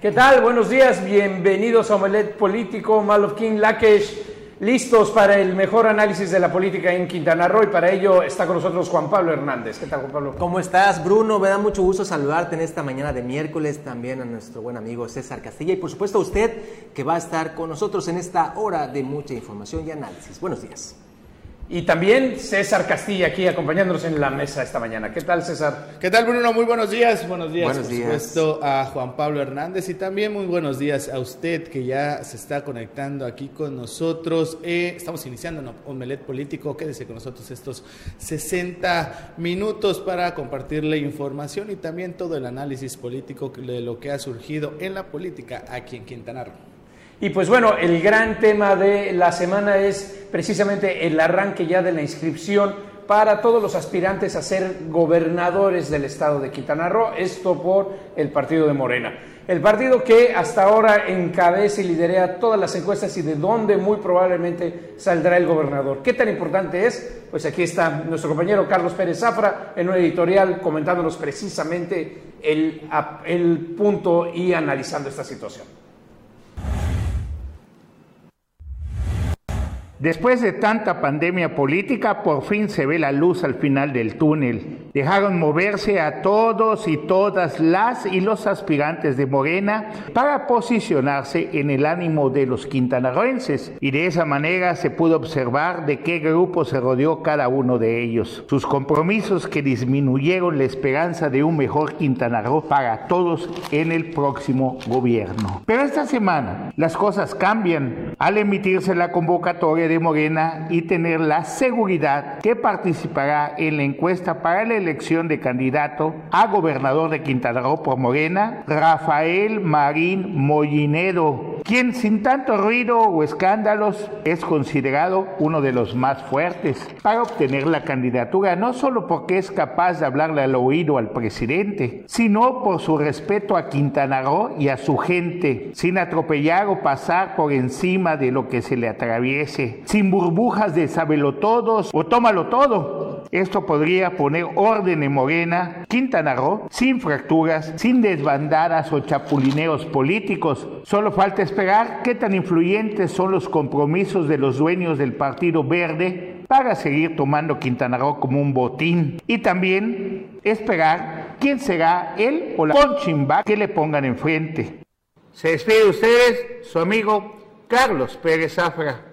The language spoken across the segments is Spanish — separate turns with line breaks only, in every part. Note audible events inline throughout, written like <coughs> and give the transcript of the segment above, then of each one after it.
¿Qué tal? Buenos días, bienvenidos a Omelet Político, Malofkin Lakesh, listos para el mejor análisis de la política en Quintana Roo y para ello está con nosotros Juan Pablo Hernández. ¿Qué tal, Juan Pablo?
¿Cómo estás, Bruno? Me da mucho gusto saludarte en esta mañana de miércoles, también a nuestro buen amigo César Castilla y por supuesto a usted que va a estar con nosotros en esta hora de mucha información y análisis. Buenos días.
Y también César Castilla aquí acompañándonos en la mesa esta mañana. ¿Qué tal, César?
¿Qué tal, Bruno? Muy buenos días. Buenos días,
Buenos
por
días.
supuesto, a Juan Pablo Hernández y también muy buenos días a usted que ya se está conectando aquí con nosotros. Eh, estamos iniciando un Omelet Político. Quédese con nosotros estos 60 minutos para compartirle información y también todo el análisis político de lo que ha surgido en la política aquí en Quintana Roo.
Y pues bueno, el gran tema de la semana es precisamente el arranque ya de la inscripción para todos los aspirantes a ser gobernadores del estado de Quintana Roo, esto por el partido de Morena. El partido que hasta ahora encabeza y lidera todas las encuestas y de donde muy probablemente saldrá el gobernador. ¿Qué tan importante es? Pues aquí está nuestro compañero Carlos Pérez Zafra en un editorial comentándonos precisamente el, el punto y analizando esta situación.
Después de tanta pandemia política, por fin se ve la luz al final del túnel. Dejaron moverse a todos y todas las y los aspirantes de Morena para posicionarse en el ánimo de los quintanarroenses y de esa manera se pudo observar de qué grupo se rodeó cada uno de ellos. Sus compromisos que disminuyeron la esperanza de un mejor Quintana para todos en el próximo gobierno. Pero esta semana las cosas cambian al emitirse la convocatoria de Morena y tener la seguridad que participará en la encuesta para la elección de candidato a gobernador de Quintana Roo por Morena, Rafael Marín Mollinedo, quien sin tanto ruido o escándalos es considerado uno de los más fuertes para obtener la candidatura, no solo porque es capaz de hablarle al oído al presidente, sino por su respeto a Quintana Roo y a su gente, sin atropellar o pasar por encima de lo que se le atraviese sin burbujas de sabelotodos o tómalo todo. Esto podría poner orden en Morena, Quintana Roo, sin fracturas, sin desbandadas o chapulineos políticos. Solo falta esperar qué tan influyentes son los compromisos de los dueños del Partido Verde para seguir tomando Quintana Roo como un botín. Y también esperar quién será él o la ponchimba que le pongan enfrente. Se despide de ustedes su amigo Carlos Pérez Zafra.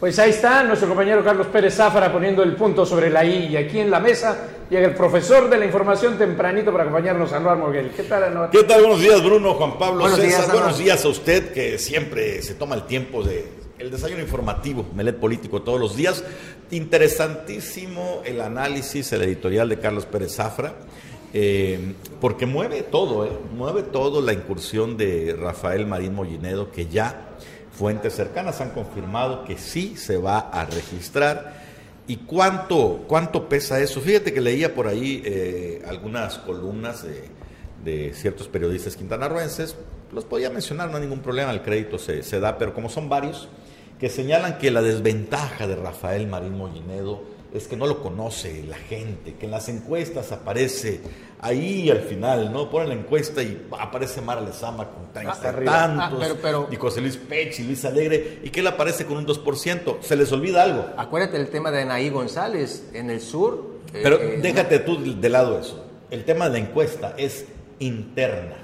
Pues ahí está nuestro compañero Carlos Pérez Zafara poniendo el punto sobre la I. Y aquí en la mesa llega el profesor de la información tempranito para acompañarnos, Anuar Morguel. ¿Qué tal, Anuar?
¿Qué tal? Buenos días, Bruno, Juan Pablo,
Buenos
César.
días.
Buenos días a usted que siempre se toma el tiempo de el desayuno informativo, Melet Político todos los días. Interesantísimo el análisis, el editorial de Carlos Pérez Zafra. eh, porque mueve todo, eh, mueve todo la incursión de Rafael Marín Mollinedo, que ya fuentes cercanas han confirmado que sí se va a registrar. ¿Y cuánto, cuánto pesa eso? Fíjate que leía por ahí eh, algunas columnas de, de ciertos periodistas quintanarroenses, los podía mencionar, no hay ningún problema, el crédito se, se da, pero como son varios, que señalan que la desventaja de Rafael Marín Mollinedo es que no lo conoce la gente, que en las encuestas aparece ahí al final, ¿no? Ponen la encuesta y aparece Mara Lezama con treinta
arriba.
tantos,
Ah, pero- pero-
y José Luis Pech y Luis Alegre, y que él aparece con un 2%. Se les olvida algo.
Acuérdate del tema de Anaí González en el sur. eh,
Pero
eh,
déjate tú de lado eso. El tema de la encuesta es interna.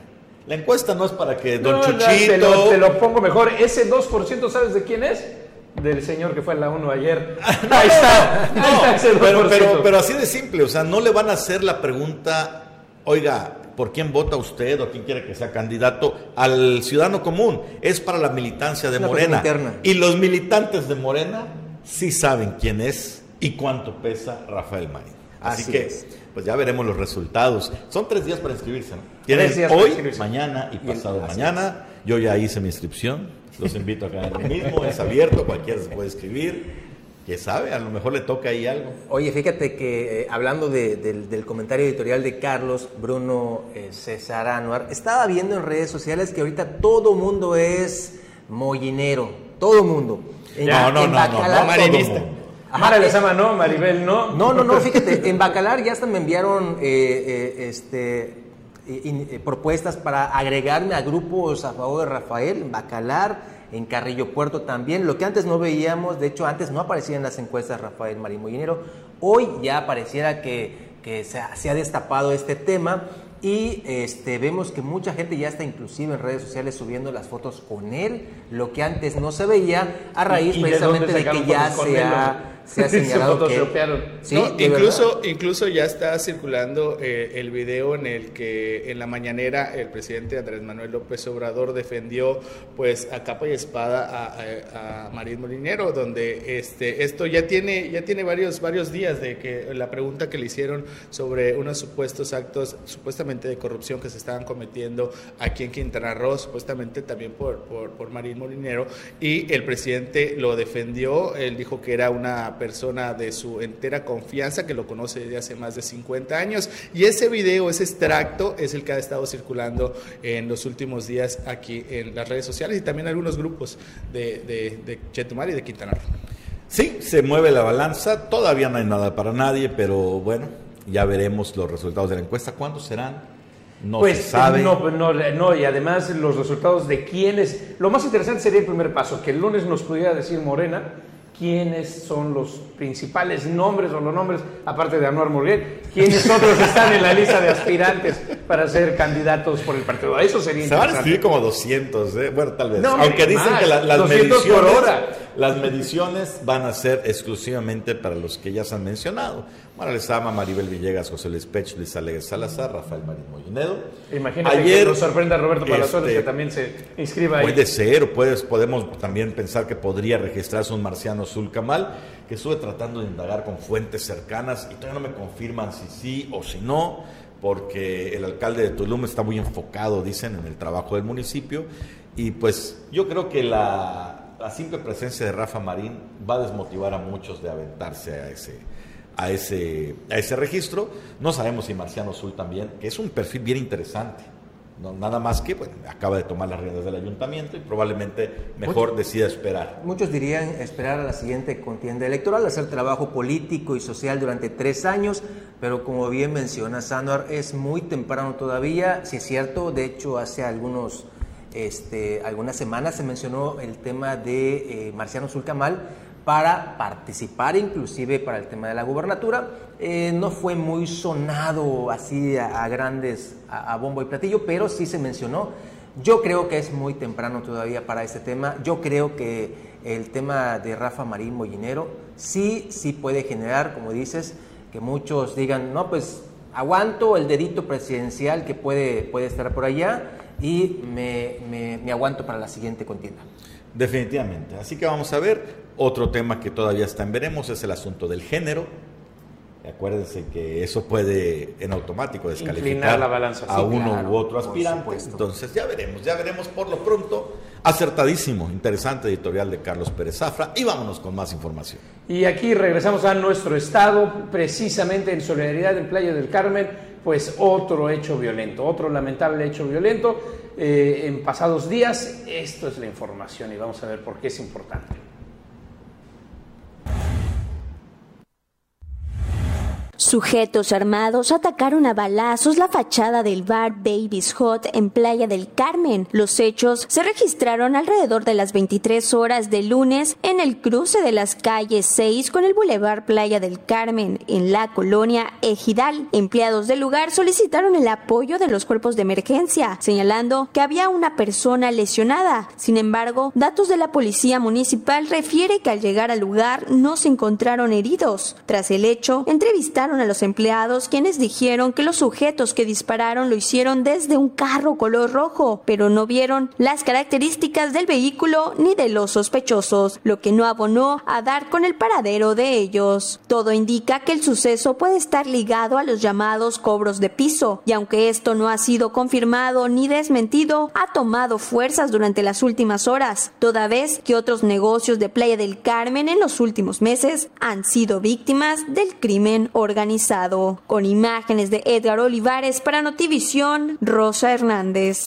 La encuesta no es para que Don
No, no, te, lo, te lo pongo mejor. Ese 2%, ¿sabes de quién es? Del señor que fue a la 1 ayer. <laughs> ahí está.
No,
ahí está ese 2%.
pero, pero, pero así de simple, o sea, no le van a hacer la pregunta, oiga, ¿por quién vota usted o quién quiere que sea candidato al ciudadano común? Es para la militancia de Morena. Y los militantes de Morena sí saben quién es y cuánto pesa Rafael Marín. Así,
Así
que,
es.
pues ya veremos los resultados. Son tres días para inscribirse, ¿no? Tienen
días
hoy, mañana y pasado
así
mañana. Yo ya hice mi inscripción. Los invito a que lo <laughs> mismo. Es abierto, cualquiera se puede escribir. ¿Quién sabe? A lo mejor le toca ahí algo.
Oye, fíjate que eh, hablando de- del, del comentario editorial de Carlos Bruno eh, César Anuar, estaba viendo en redes sociales que ahorita todo mundo es mollinero, todo mundo. En-
No, no,
en
no, no, no,
Bacalar-
marinista.
Ajá,
Mara
eh,
Lezama no, Maribel no.
No, no, no, fíjate, en Bacalar ya hasta me enviaron eh, eh, este propuestas para agregarme a grupos a favor de Rafael, Bacalar, en Carrillo Puerto también, lo que antes no veíamos, de hecho antes no aparecía en las encuestas Rafael Marín Mollinero, hoy ya pareciera que, se, ha, destapado este tema y este, vemos que mucha gente ya está inclusive en redes sociales subiendo las fotos con él, lo que antes no se veía a raíz precisamente de, que ya se ha se ha <laughs> señalado que...
Sí, incluso, incluso ya está circulando eh, el video en el que en la mañanera el presidente Andrés Manuel López Obrador defendió pues a capa y espada a, a, Marín Molinero, donde este, esto ya tiene, ya tiene varios, varios días de que la pregunta que le hicieron sobre unos supuestos actos supuestamente de corrupción que se estaban cometiendo aquí en Quintana Roo, supuestamente también por, por, por Marín Molinero, y el presidente lo defendió, él dijo que era una persona de su entera confianza que lo conoce desde hace más de 50 años. Y ese video, ese extracto, es el que ha estado circulando en los últimos días aquí en las redes sociales y también algunos grupos de, de, Chetumal y de Quintana Roo.
Sí, se mueve la balanza, todavía no hay nada para nadie, pero bueno, ya veremos los resultados de la encuesta. ¿Cuándo serán?
No pues, se sabe. No, no, no, y además los resultados de quiénes. Lo más interesante sería el primer paso, que el lunes nos pudiera decir Morena quiénes son los principales nombres o los nombres, aparte de Anuar Murguet, quiénes otros están en la lista de aspirantes para ser candidatos por el partido. Eso sería interesante.
Se van a escribir como 200, ¿eh? bueno, tal vez. Aunque dicen que las, mediciones, las mediciones van a ser exclusivamente para los que ya se han mencionado. Bueno, les ama Maribel Villegas, José Luis Pech, Luis Alegre Salazar, Rafael Marín Mollinedo.
Imagínate Ayer, que nos sorprenda Roberto Palazuelos este, que también se inscriba ahí.
Puede ser, puedes, podemos también pensar que podría registrarse un marciano Zulcamal, que estuve tratando de indagar con fuentes cercanas y todavía no me confirman si sí o si no, porque el alcalde de Tulum está muy enfocado, dicen, en el trabajo del municipio. Y pues yo creo que la, simple presencia de Rafa Marín va a desmotivar a muchos de aventarse a ese a ese, a ese registro. No sabemos si Marciano Azul también, que es un perfil bien interesante. No, nada más que bueno, acaba de tomar las riendas del ayuntamiento y probablemente mejor decida esperar.
Muchos dirían esperar a la siguiente contienda electoral, hacer trabajo político y social durante tres años, pero como bien menciona Sanuar, es muy temprano todavía. Si es cierto, de hecho, hace algunos, este, algunas semanas se mencionó el tema de eh, Marciano Zulcamal para participar inclusive para el tema de la gubernatura. Eh, no fue muy sonado así a, grandes, a, bombo y platillo, pero sí se mencionó. Yo creo que es muy temprano todavía para este tema. Yo creo que el tema de Rafa Marín Mollinero sí, sí puede generar, como dices, que muchos digan, no, pues aguanto el dedito presidencial que puede, puede estar por allá y me, me aguanto para la siguiente contienda.
Definitivamente. Así que vamos a ver. Otro tema que todavía está en veremos es el asunto del género. Acuérdense que eso puede en automático descalificar a uno u otro aspirante. Entonces ya veremos, ya veremos por lo pronto. Acertadísimo, interesante editorial de Carlos Pérez Zafra y vámonos con más información.
Y aquí regresamos a nuestro estado, precisamente en solidaridad en Playa del Carmen, pues otro hecho violento, otro lamentable hecho violento eh, en pasados días. Esto es la información y vamos a ver por qué es importante.
Sujetos armados atacaron a balazos la fachada del bar Baby's Hot en Playa del Carmen. Los hechos se registraron alrededor de las 23 horas de lunes en el cruce de las calles 6 con el Boulevard Playa del Carmen, en la colonia Ejidal. Empleados del lugar solicitaron el apoyo de los cuerpos de emergencia, señalando que había una persona lesionada. Sin embargo, datos de la policía municipal refiere que al llegar al lugar no se encontraron heridos. Tras el hecho, entrevistaron a los empleados quienes dijeron que los sujetos que dispararon lo hicieron desde un carro color rojo, pero no vieron las características del vehículo ni de los sospechosos, lo que no abonó a dar con el paradero de ellos. Todo indica que el suceso puede estar ligado a los llamados cobros de piso, y aunque esto no ha sido confirmado ni desmentido, ha tomado fuerzas durante las últimas horas, toda vez que otros negocios de Playa del Carmen en los últimos meses han sido víctimas del crimen organizado con imágenes de Edgar Olivares para Notivisión, Rosa Hernández.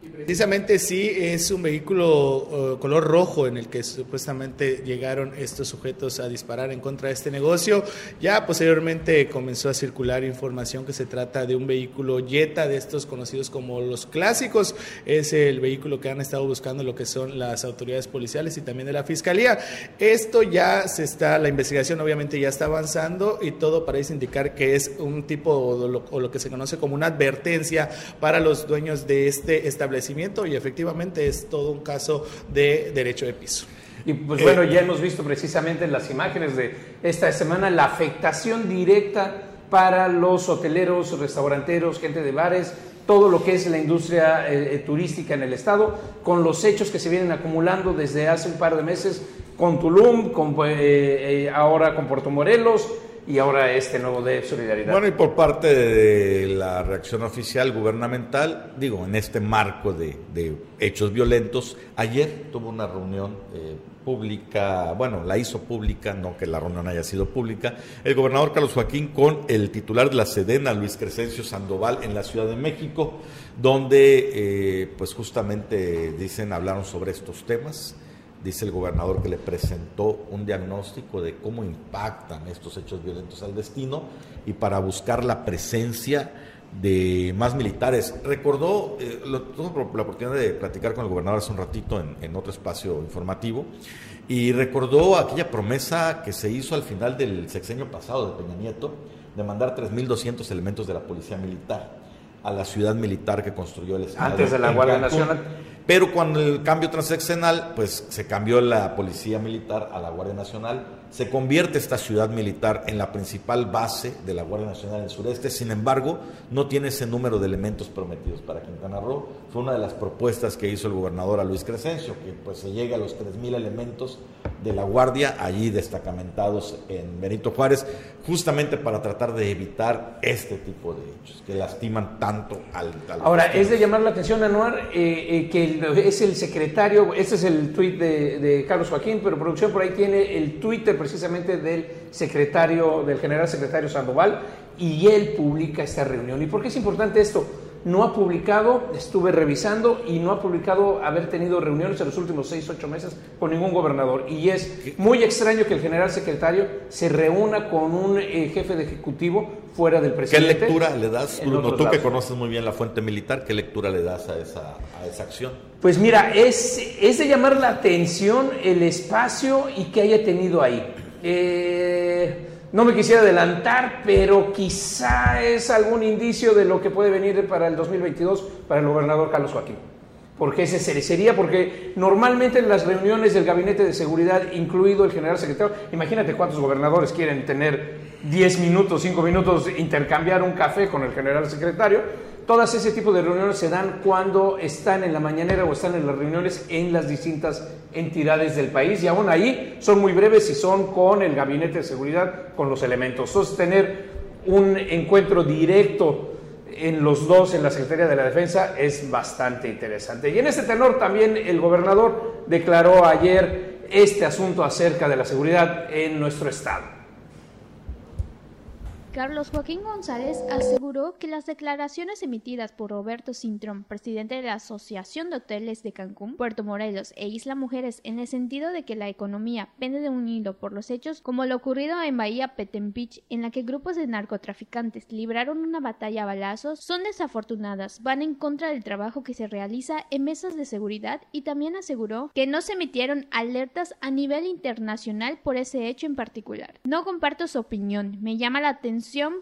Precisamente sí, es un vehículo uh, color rojo en el que supuestamente llegaron estos sujetos a disparar en contra de este negocio. Ya posteriormente comenzó a circular información que se trata de un vehículo Jetta de estos conocidos como los clásicos. Es el vehículo que han estado buscando lo que son las autoridades policiales y también de la fiscalía. Esto ya se está, la investigación obviamente ya está avanzando y todo parece indicar que es un tipo o lo, o lo que se conoce como una advertencia para los dueños de este establecimiento establecimiento y efectivamente es todo un caso de derecho de piso.
Y pues bueno, ya hemos visto precisamente en las imágenes de esta semana la afectación directa para los hoteleros, restauranteros, gente de bares, todo lo que es la industria eh, eh, turística en el estado, con los hechos que se vienen acumulando desde hace un par de meses con Tulum, con, eh, ahora con Puerto Morelos, y ahora este nuevo de solidaridad.
Bueno, y por parte de la reacción oficial gubernamental, digo, en este marco de, hechos violentos, ayer tuvo una reunión eh, pública, bueno, la hizo pública, no que la reunión haya sido pública, el gobernador Carlos Joaquín con el titular de la Sedena, Luis Crescencio Sandoval, en la Ciudad de México, donde eh, pues justamente dicen, hablaron sobre estos temas dice el gobernador que le presentó un diagnóstico de cómo impactan estos hechos violentos al destino y para buscar la presencia de más militares. Recordó, eh, tuve la oportunidad de platicar con el gobernador hace un ratito en, en, otro espacio informativo, y recordó aquella promesa que se hizo al final del sexenio pasado de Peña Nieto de mandar 3.200 elementos de la Policía Militar a la ciudad militar que construyó el
Estado. Antes de la Guardia Nacional.
Pero cuando el cambio transeccional, pues se cambió la Policía Militar a la Guardia Nacional se convierte esta ciudad militar en la principal base de la Guardia Nacional en el sureste, sin embargo, no tiene ese número de elementos prometidos para Quintana Roo. Fue una de las propuestas que hizo el gobernador a Luis Crescencio, que pues se llegue a los 3.000 elementos de la Guardia allí destacamentados en Benito Juárez, justamente para tratar de evitar este tipo de hechos que lastiman tanto al...
Ahora, es de llamar la atención, Anuar, eh, eh, que es el secretario, este es el tuit de, de Carlos Joaquín, pero producción por ahí tiene el Twitter precisamente del secretario, del general secretario Sandoval, y él publica esta reunión. ¿Y por qué es importante esto? No ha publicado, estuve revisando, y no ha publicado haber tenido reuniones en los últimos seis, ocho meses con ningún gobernador. Y es muy extraño que el general secretario se reúna con un eh, jefe de ejecutivo fuera del presidente.
¿Qué lectura le das, Bruno? Tú que conoces muy bien la fuente militar, ¿qué lectura le das a esa, a esa acción?
Pues mira, es, es de llamar la atención el espacio y que haya tenido ahí. Eh, no me quisiera adelantar, pero quizá es algún indicio de lo que puede venir para el 2022 para el gobernador Carlos Joaquín. Porque ese sería, porque normalmente en las reuniones del gabinete de seguridad, incluido el general secretario, imagínate cuántos gobernadores quieren tener 10 minutos, 5 minutos, intercambiar un café con el general secretario, Todas ese tipo de reuniones se dan cuando están en la mañanera o están en las reuniones en las distintas entidades del país y aún ahí son muy breves y son con el gabinete de seguridad, con los elementos. Sostener un encuentro directo en los dos en la Secretaría de la Defensa es bastante interesante. Y en este tenor también el gobernador declaró ayer este asunto acerca de la seguridad en nuestro estado.
Carlos Joaquín González aseguró que las declaraciones emitidas por Roberto Cintrón, presidente de la Asociación de Hoteles de Cancún, Puerto Morelos e Isla Mujeres, en el sentido de que la economía pende de un hilo por los hechos como lo ocurrido en Bahía Petempich, en la que grupos de narcotraficantes libraron una batalla a balazos, son desafortunadas, van en contra del trabajo que se realiza en mesas de seguridad y también aseguró que no se emitieron alertas a nivel internacional por ese hecho en particular. No comparto su opinión, me llama la atención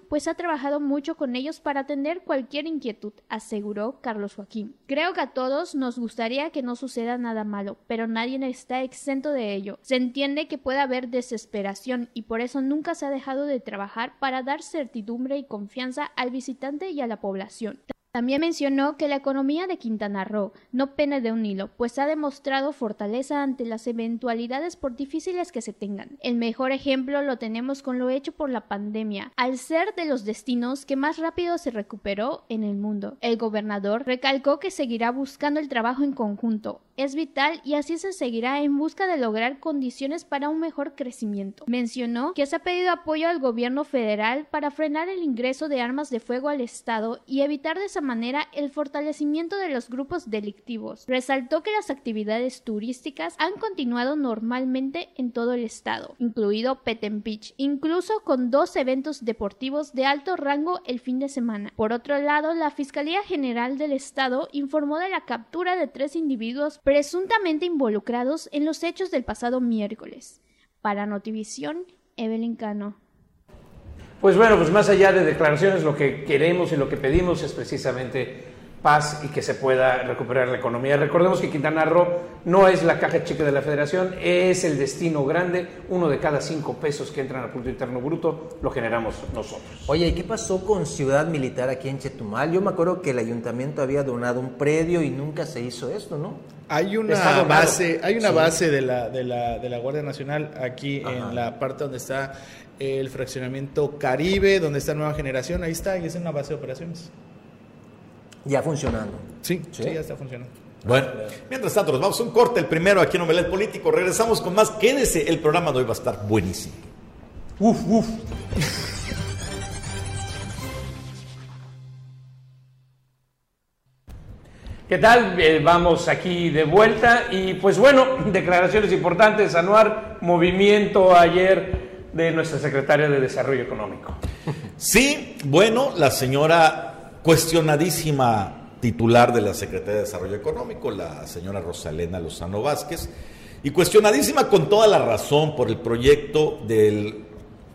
pues ha trabajado mucho con ellos para atender cualquier inquietud, aseguró Carlos Joaquín. Creo que a todos nos gustaría que no suceda nada malo, pero nadie está exento de ello. Se entiende que puede haber desesperación y por eso nunca se ha dejado de trabajar para dar certidumbre y confianza al visitante y a la población. También mencionó que la economía de Quintana Roo no pene de un hilo, pues ha demostrado fortaleza ante las eventualidades por difíciles que se tengan. El mejor ejemplo lo tenemos con lo hecho por la pandemia, al ser de los destinos que más rápido se recuperó en el mundo. El gobernador recalcó que seguirá buscando el trabajo en conjunto, es vital y así se seguirá en busca de lograr condiciones para un mejor crecimiento. Mencionó que se ha pedido apoyo al gobierno federal para frenar el ingreso de armas de fuego al Estado y evitar manera el fortalecimiento de los grupos delictivos. Resaltó que las actividades turísticas han continuado normalmente en todo el estado, incluido Petempich, incluso con dos eventos deportivos de alto rango el fin de semana. Por otro lado, la Fiscalía General del Estado informó de la captura de tres individuos presuntamente involucrados en los hechos del pasado miércoles. Para Notivisión, Evelyn Cano.
Pues bueno, pues más allá de declaraciones, lo que queremos y lo que pedimos es precisamente paz y que se pueda recuperar la economía. Recordemos que Quintana Roo no es la caja chica de la federación, es el destino grande. Uno de cada cinco pesos que entran al Producto Interno Bruto lo generamos nosotros.
Oye, ¿y qué pasó con Ciudad Militar aquí en Chetumal? Yo me acuerdo que el ayuntamiento había donado un predio y nunca se hizo esto, ¿no?
Hay una base, hay una base de la, de, la, de la Guardia Nacional aquí en la parte donde está el fraccionamiento Caribe, donde está Nueva Generación, ahí está, y es una base de operaciones.
Ya funcionando.
Sí, sí, ya está funcionando.
Bueno, mientras tanto, nos vamos a un corte, el primero aquí en Omelet Político. Regresamos con más. Quédese, el programa de hoy va a estar buenísimo. Uf, uf.
¿Qué tal? Eh, vamos aquí de vuelta y pues bueno, <laughs> declaraciones importantes, Anuar, movimiento ayer de nuestra secretaria de Desarrollo Económico.
Sí, bueno, la señora cuestionadísima titular de la Secretaría de Desarrollo Económico, la señora Rosalena Lozano Vázquez, y cuestionadísima con toda la razón por el proyecto del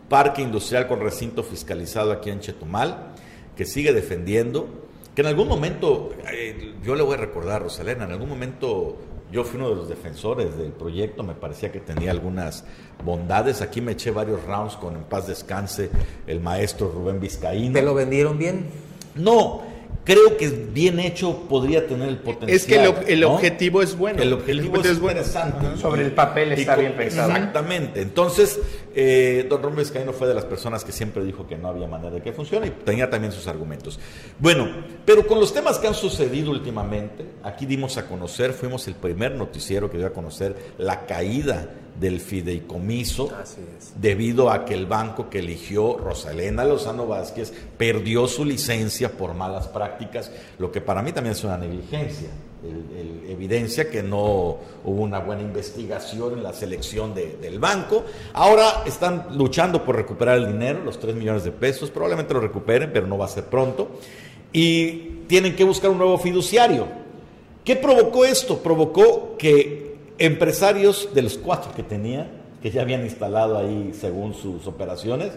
parque industrial con recinto fiscalizado aquí en Chetumal, que sigue defendiendo, que en algún momento, eh, yo le voy a recordar Rosalena, en algún momento yo fui uno de los defensores del proyecto, me parecía que tenía algunas bondades. Aquí me eché varios rounds con En paz descanse el maestro Rubén Vizcaíno.
¿Te lo vendieron bien?
No, creo que bien hecho podría tener el potencial.
Es que el, objetivo es bueno.
El objetivo, es, interesante.
Sobre el papel está bien pensado.
Exactamente. Entonces, eh, don Rubén Vizcaíno fue de las personas que siempre dijo que no había manera de que funcione y tenía también sus argumentos. Bueno, pero con los temas que han sucedido últimamente, aquí dimos a conocer, fuimos el primer noticiero que dio a conocer la caída del fideicomiso debido a que el banco que eligió Rosalena Lozano Vázquez perdió su licencia por malas prácticas, lo que para mí también es una negligencia. evidencia que no hubo una buena investigación en la selección del banco. Ahora están luchando por recuperar el dinero, los 3 millones de pesos, probablemente lo recuperen, pero no va a ser pronto. Y tienen que buscar un nuevo fiduciario. ¿Qué provocó esto? Provocó que empresarios de los cuatro que tenía, que ya habían instalado ahí según sus operaciones,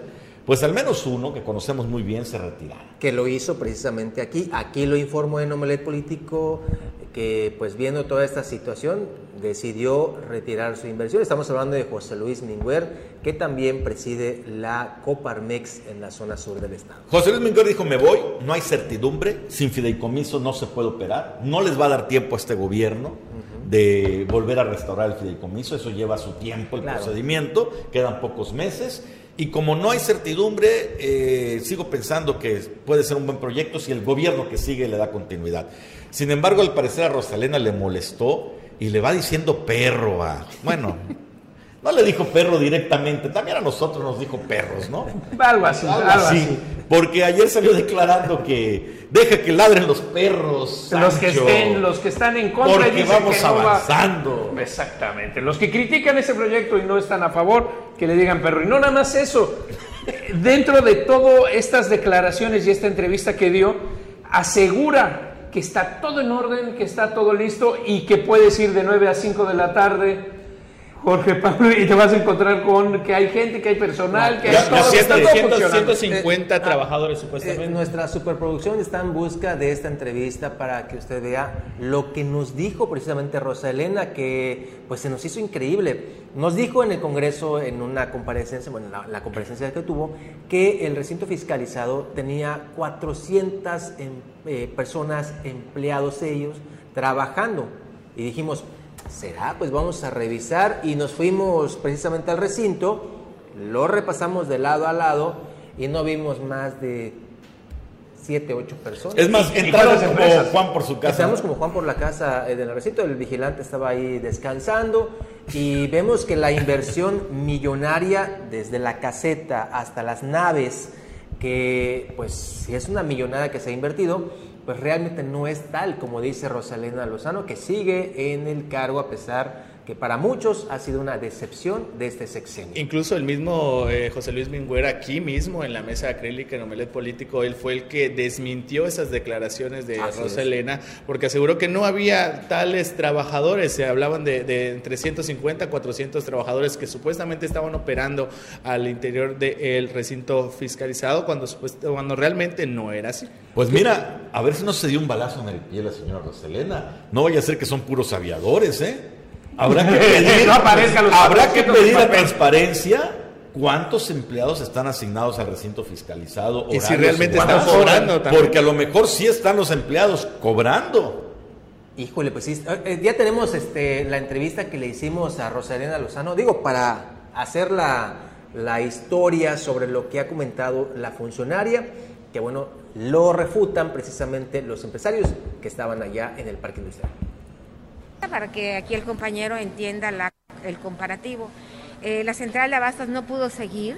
pues al menos uno que conocemos muy bien se retirara.
Que lo hizo precisamente aquí. Aquí lo informó en Omelet Político que pues viendo toda esta situación decidió retirar su inversión. Estamos hablando de José Luis Minguer, que también preside la Coparmex en la zona sur del estado.
José Luis Minguer dijo, me voy, no hay certidumbre, sin fideicomiso no se puede operar, no les va a dar tiempo a este gobierno de volver a restaurar el fideicomiso, eso lleva su tiempo, el procedimiento, quedan pocos meses. Y como no hay certidumbre, eh, sigo pensando que puede ser un buen proyecto si el gobierno que sigue le da continuidad. Sin embargo, al parecer a Rosalena le molestó y le va diciendo perro a... Bueno, no le dijo perro directamente, también a nosotros nos dijo perros, ¿no?
Algo así, algo, así.
Porque ayer salió declarando que deja que ladren los perros.
los que estén, los que están en contra
porque vamos avanzando.
Exactamente. Los que critican ese proyecto y no están a favor, que le digan perro. Y no nada más eso. Dentro de todas estas declaraciones y esta entrevista que dio, asegura que está todo en orden, que está todo listo y que puedes ir de 9 a 5 de la tarde Jorge Pablo, y te vas a encontrar con que hay gente, que hay personal, que hay
todo, 150 trabajadores supuestamente.
nuestra superproducción está en busca de esta entrevista para que usted vea lo que nos dijo precisamente Rosa Elena, que pues se nos hizo increíble. Nos dijo en el Congreso, en una comparecencia, bueno, la, la comparecencia que tuvo, que el recinto fiscalizado tenía 400 em, eh, personas, empleados ellos, trabajando. Y dijimos, ¿será? Pues vamos a revisar y nos fuimos precisamente al recinto, lo repasamos de lado a lado y no vimos más de siete, ocho personas.
Es más, entramos como Juan por su casa.
Entramos como Juan por la casa eh, del recinto, el vigilante estaba ahí descansando y vemos que la inversión millonaria desde la caseta hasta las naves, que pues si es una millonada que se ha invertido, pues realmente no es tal como dice Rosalena Lozano, que sigue en el cargo a pesar que para muchos ha sido una decepción de este sexenio.
Incluso el mismo eh, José Luis Mingüera aquí mismo en la mesa acrílica en Omelet Político, él fue el que desmintió esas declaraciones de Rosa Elena, porque aseguró que no había tales trabajadores, se hablaban de, de entre 150 a 400 trabajadores que supuestamente estaban operando al interior del recinto fiscalizado, cuando, cuando realmente no era así.
Pues mira, a ver si no se dio un balazo en el pie la señora Roselena. No vaya a ser que son puros aviadores, ¿eh? Habrá que <laughs> pedir, habrá que pedir a transparencia cuántos empleados están asignados al recinto fiscalizado.
Y si realmente están cobrando
también. Porque a lo mejor sí están los empleados cobrando.
Híjole, pues sí. Eh, ya tenemos este, la entrevista que le hicimos a Rosalena Lozano. Digo, para hacer la, la historia sobre lo que ha comentado la funcionaria, que bueno, lo refutan precisamente los empresarios que estaban allá en el parque industrial.
Para que aquí el compañero entienda el comparativo. Eh, la central de abastos no pudo seguir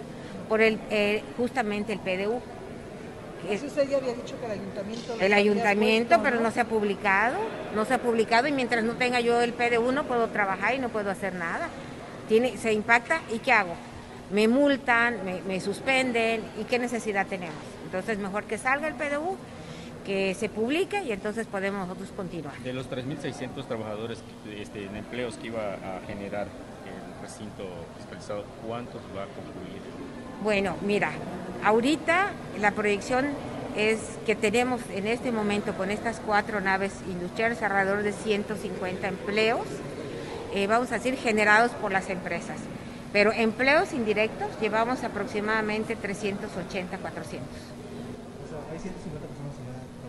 por el, eh, justamente el PDU.
usted ya había dicho que el ayuntamiento...
El ayuntamiento, pero ¿no? se ha publicado, no se ha publicado y mientras no tenga yo el PDU no puedo trabajar y no puedo hacer nada. Tiene, se impacta y ¿qué hago? Me multan, me, me suspenden y ¿qué necesidad tenemos? Entonces mejor que salga el PDU que se publique y entonces podemos nosotros continuar.
De los 3.600 trabajadores este, en empleos que iba a generar el recinto fiscalizado, ¿cuántos va a concluir?
Bueno, mira, ahorita la proyección es que tenemos en este momento con estas cuatro naves industriales alrededor de 150 empleos, eh, vamos a decir, generados por las empresas. Pero empleos indirectos llevamos aproximadamente 380, 400.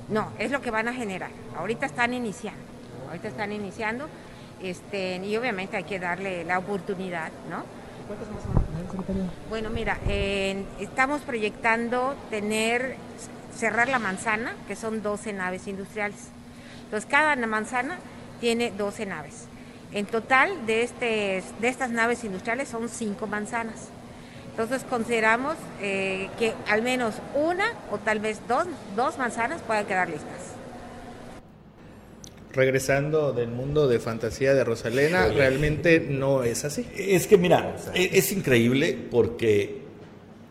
No, es lo que van a generar. Ahorita están iniciando, ahorita están iniciando, este, y obviamente hay que darle la oportunidad, ¿no? ¿Cuántos más van Bueno, mira, estamos proyectando tener, cerrar la manzana, que son 12 naves industriales. Entonces, cada manzana tiene 12 naves. En total, de, este, de estas naves industriales son 5 manzanas. Entonces consideramos eh, que al menos una o tal vez dos, dos manzanas puedan quedar listas.
Regresando del mundo de fantasía de Rosalena, realmente no es así.
Es que mira, e-, es increíble porque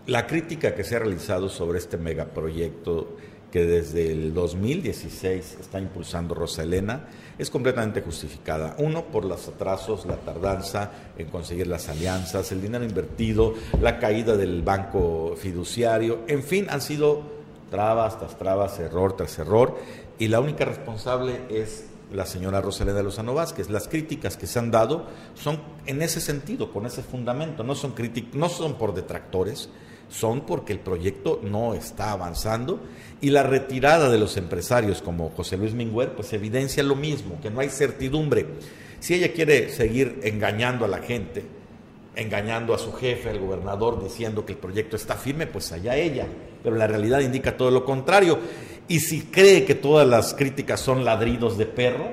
la crítica que se ha realizado sobre este megaproyecto que desde el 2016 está impulsando Rosalena es completamente justificada. Uno, por los atrasos, la tardanza en conseguir las alianzas, el dinero invertido, la caída del banco fiduciario, en fin, han sido trabas tras trabas, error tras error, y la única responsable es la señora Rosalena Lozano Vázquez. Las críticas que se han dado son en ese sentido, con ese fundamento, no son, no son por detractores, son porque el proyecto no está avanzando y la retirada de los empresarios como José Luis Mingüer pues evidencia lo mismo, que no hay certidumbre. Si ella quiere seguir engañando a la gente, engañando a su jefe, al gobernador, diciendo que el proyecto está firme, pues allá ella, pero la realidad indica todo lo contrario. Y si cree que todas las críticas son ladridos de perro,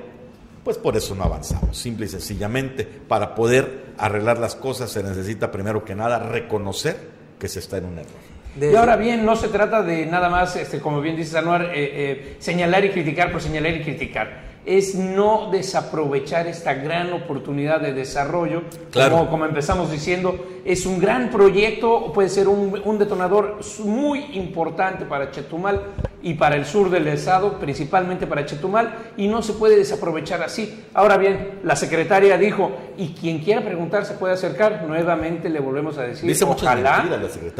pues por eso no avanzamos. Simple y sencillamente, para poder arreglar las cosas se necesita primero que nada reconocer que se está en un error.
Y ahora bien, no se trata de nada más, este, como bien dice Anuar, eh, eh, señalar y criticar por señalar y criticar es no desaprovechar esta gran oportunidad de desarrollo. Como, como, empezamos diciendo, es un gran proyecto, puede ser un, un, detonador muy importante para Chetumal y para el sur del estado, principalmente para Chetumal, y no se puede desaprovechar así. Ahora bien, la secretaria dijo, y quien quiera preguntar se puede acercar, nuevamente le volvemos a decir, ojalá,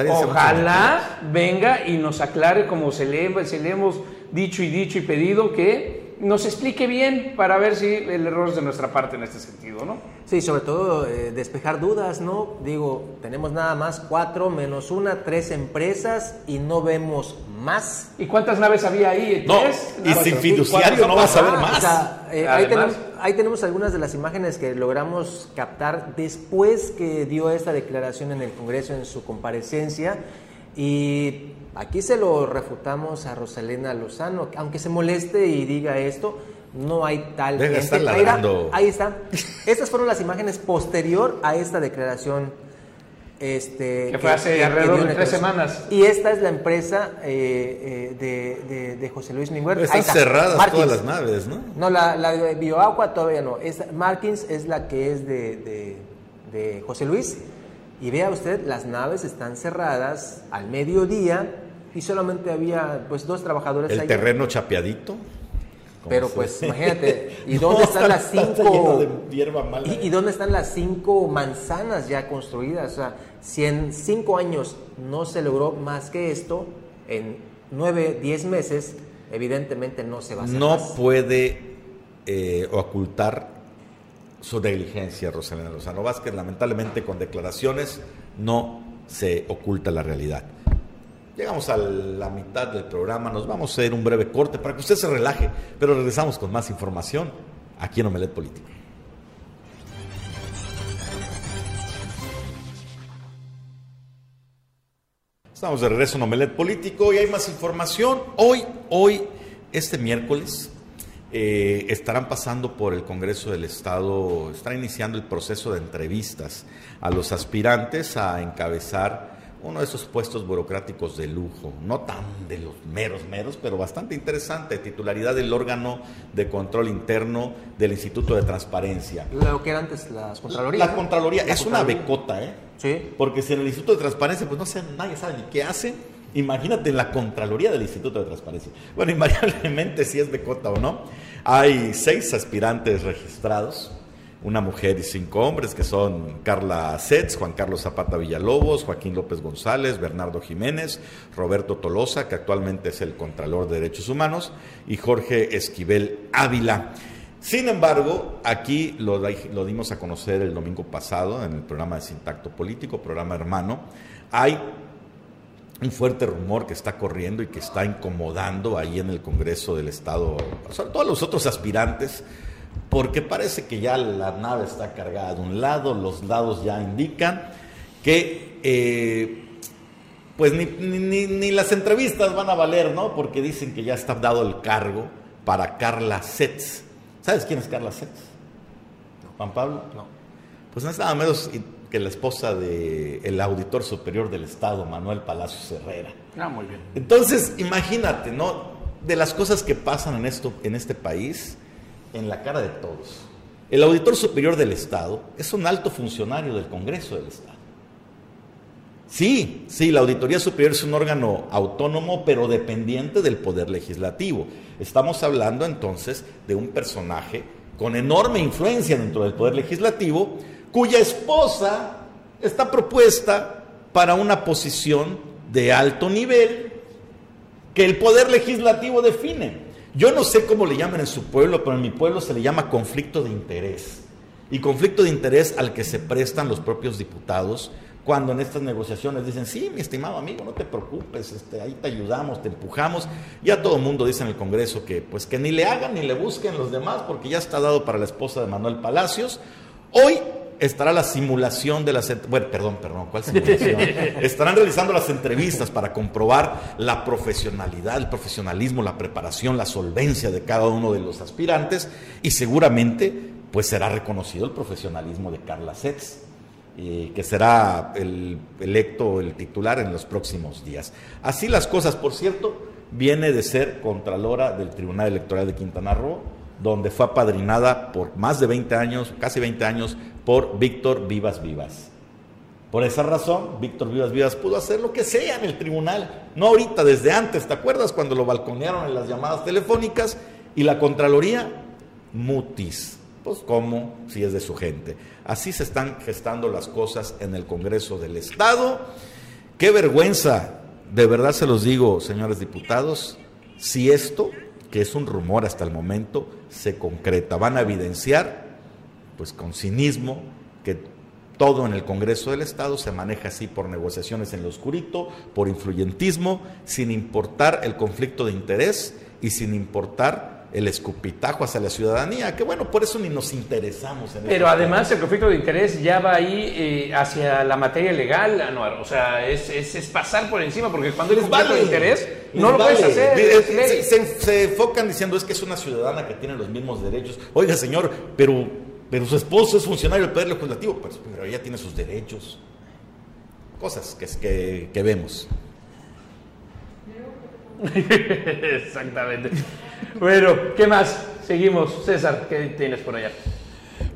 ojalá venga y nos aclare como se le, se le hemos dicho y dicho y pedido que nos explique bien para ver si el error es de nuestra parte en este sentido, ¿no?
Sí, sobre todo eh, despejar dudas, ¿no? Digo, tenemos nada más cuatro menos una, tres empresas y no vemos más.
¿Y cuántas naves había ahí?
No, y sin fiduciario no vas a ver más.
Eh, ahí, tenemos, ahí tenemos algunas de las imágenes que logramos captar después que dio esta declaración en el Congreso en su comparecencia y Aquí se lo refutamos a Rosalena Lozano, aunque se moleste y diga esto, no hay tal
Deja
gente.
Ahí,
ahí, está. Estas fueron las imágenes posterior a esta declaración Este,
que fue hace alrededor de tres semanas.
Y esta es la empresa eh, eh, de, de, de, José Luis Mingüer.
Están cerradas Martins. todas las naves, ¿no?
No, la, la de Bioagua todavía no. Es, Martins es la que es de, de José Luis. Y vea usted, las naves están cerradas al mediodía y solamente había pues dos trabajadores.
El terreno chapeadito.
Pero pues imagínate, ¿y <laughs> dónde están las cinco? ¿Y, ¿Y, dónde están las cinco manzanas ya construidas? O sea, si en cinco años no se logró más que esto, en nueve, diez meses, evidentemente no se va a hacer
No puede eh, ocultar su negligencia, Rosalina Lozano Vázquez. Lamentablemente, con declaraciones no se oculta la realidad. Llegamos a la mitad del programa, nos vamos a hacer un breve corte para que usted se relaje, pero regresamos con más información aquí en Omelet Político. Estamos de regreso en Omelet Político y hay más información. Hoy, hoy, este miércoles, eh, estarán pasando por el Congreso del Estado, está iniciando el proceso de entrevistas a los aspirantes a encabezar uno de esos puestos burocráticos de lujo, no tan de los meros meros, pero bastante interesante, titularidad del órgano de control interno del Instituto de Transparencia.
Lo que era antes las Contralorías.
La, Contraloría es una becota, ¿eh? Sí. Porque si en el Instituto de Transparencia, pues no sé, nadie sabe ni qué hace. Imagínate la Contraloría del Instituto de Transparencia. Bueno, <laughs> invariablemente si es becota o no. Hay seis aspirantes registrados una mujer y cinco hombres, que son Carla Setz, Juan Carlos Zapata Villalobos, Joaquín López González, Bernardo Jiménez, Roberto Tolosa, que actualmente es el Contralor de Derechos Humanos, y Jorge Esquivel Ávila. Sin embargo, aquí lo, dimos a conocer el domingo pasado en el programa de Sintacto Político, programa hermano, hay un fuerte rumor que está corriendo y que está incomodando ahí en el Congreso del Estado, sobre todo a los otros aspirantes, porque parece que ya la nave está cargada de un lado, los lados ya indican que eh, pues ni, ni, las entrevistas van a valer, ¿no? Porque dicen que ya está dado el cargo para Carla Setz. ¿Sabes quién es Carla Setz? Juan Pablo. No. Pues no es nada menos que la esposa del auditor superior del Estado, Manuel Palacios Herrera.
Ah, muy bien.
Entonces, imagínate, ¿no? De las cosas que pasan en, esto, en este país, en la cara de todos. El auditor superior del Estado es un alto funcionario del Congreso del Estado. Sí, sí, la Auditoría Superior es un órgano autónomo, pero dependiente del Poder Legislativo. Estamos hablando entonces de un personaje con enorme influencia dentro del Poder Legislativo, cuya esposa está propuesta para una posición de alto nivel que el Poder Legislativo define. Yo no sé cómo le llaman en su pueblo, pero en mi pueblo se le llama conflicto de interés. Y conflicto de interés al que se prestan los propios diputados cuando en estas negociaciones dicen, sí, mi estimado amigo, no te preocupes, este, ahí te ayudamos, te empujamos. Ya todo el mundo dice en el Congreso que pues que ni le hagan ni le busquen los demás porque ya está dado para la esposa de Manuel Palacios. Hoy estará la simulación de las... Bueno, perdón, perdón, ¿cuál simulación? <laughs> Estarán realizando las entrevistas para comprobar la profesionalidad, el profesionalismo, la preparación, la solvencia de cada uno de los aspirantes y seguramente pues será reconocido el profesionalismo de Carla Setz, y que será el electo, el titular en los próximos días. Así las cosas, por cierto, viene de ser Contralora del Tribunal Electoral de Quintana Roo, donde fue apadrinada por más de 20 años, casi 20 años, por Víctor Vivas Vivas. Por esa razón, Víctor Vivas Vivas pudo hacer lo que sea en el tribunal, no ahorita, desde antes, ¿te acuerdas cuando lo balconearon en las llamadas telefónicas? Y la Contraloría, mutis. Pues cómo, si es de su gente. Así se están gestando las cosas en el Congreso del Estado. Qué vergüenza, de verdad se los digo, señores diputados, si esto, que es un rumor hasta el momento, se concreta. Van a evidenciar pues con cinismo, que todo en el Congreso del Estado se maneja así por negociaciones en lo oscurito, por influyentismo, sin importar el conflicto de interés y sin importar el escupitajo hacia la ciudadanía, que bueno, por eso ni nos interesamos en
Pero además el conflicto de interés ya va ahí eh, hacia la materia legal, Anuar, o sea, es, es, pasar por encima, porque cuando eres conflicto de interés, no lo puedes hacer.
Se, se enfocan diciendo es que es una ciudadana que tiene los mismos derechos. Oiga, señor, pero pero su esposo es funcionario del Poder Legislativo, pues, pero ella tiene sus derechos. cosas que, que, que vemos. <laughs>
Exactamente. Bueno, ¿qué más? Seguimos. César, ¿qué tienes por allá?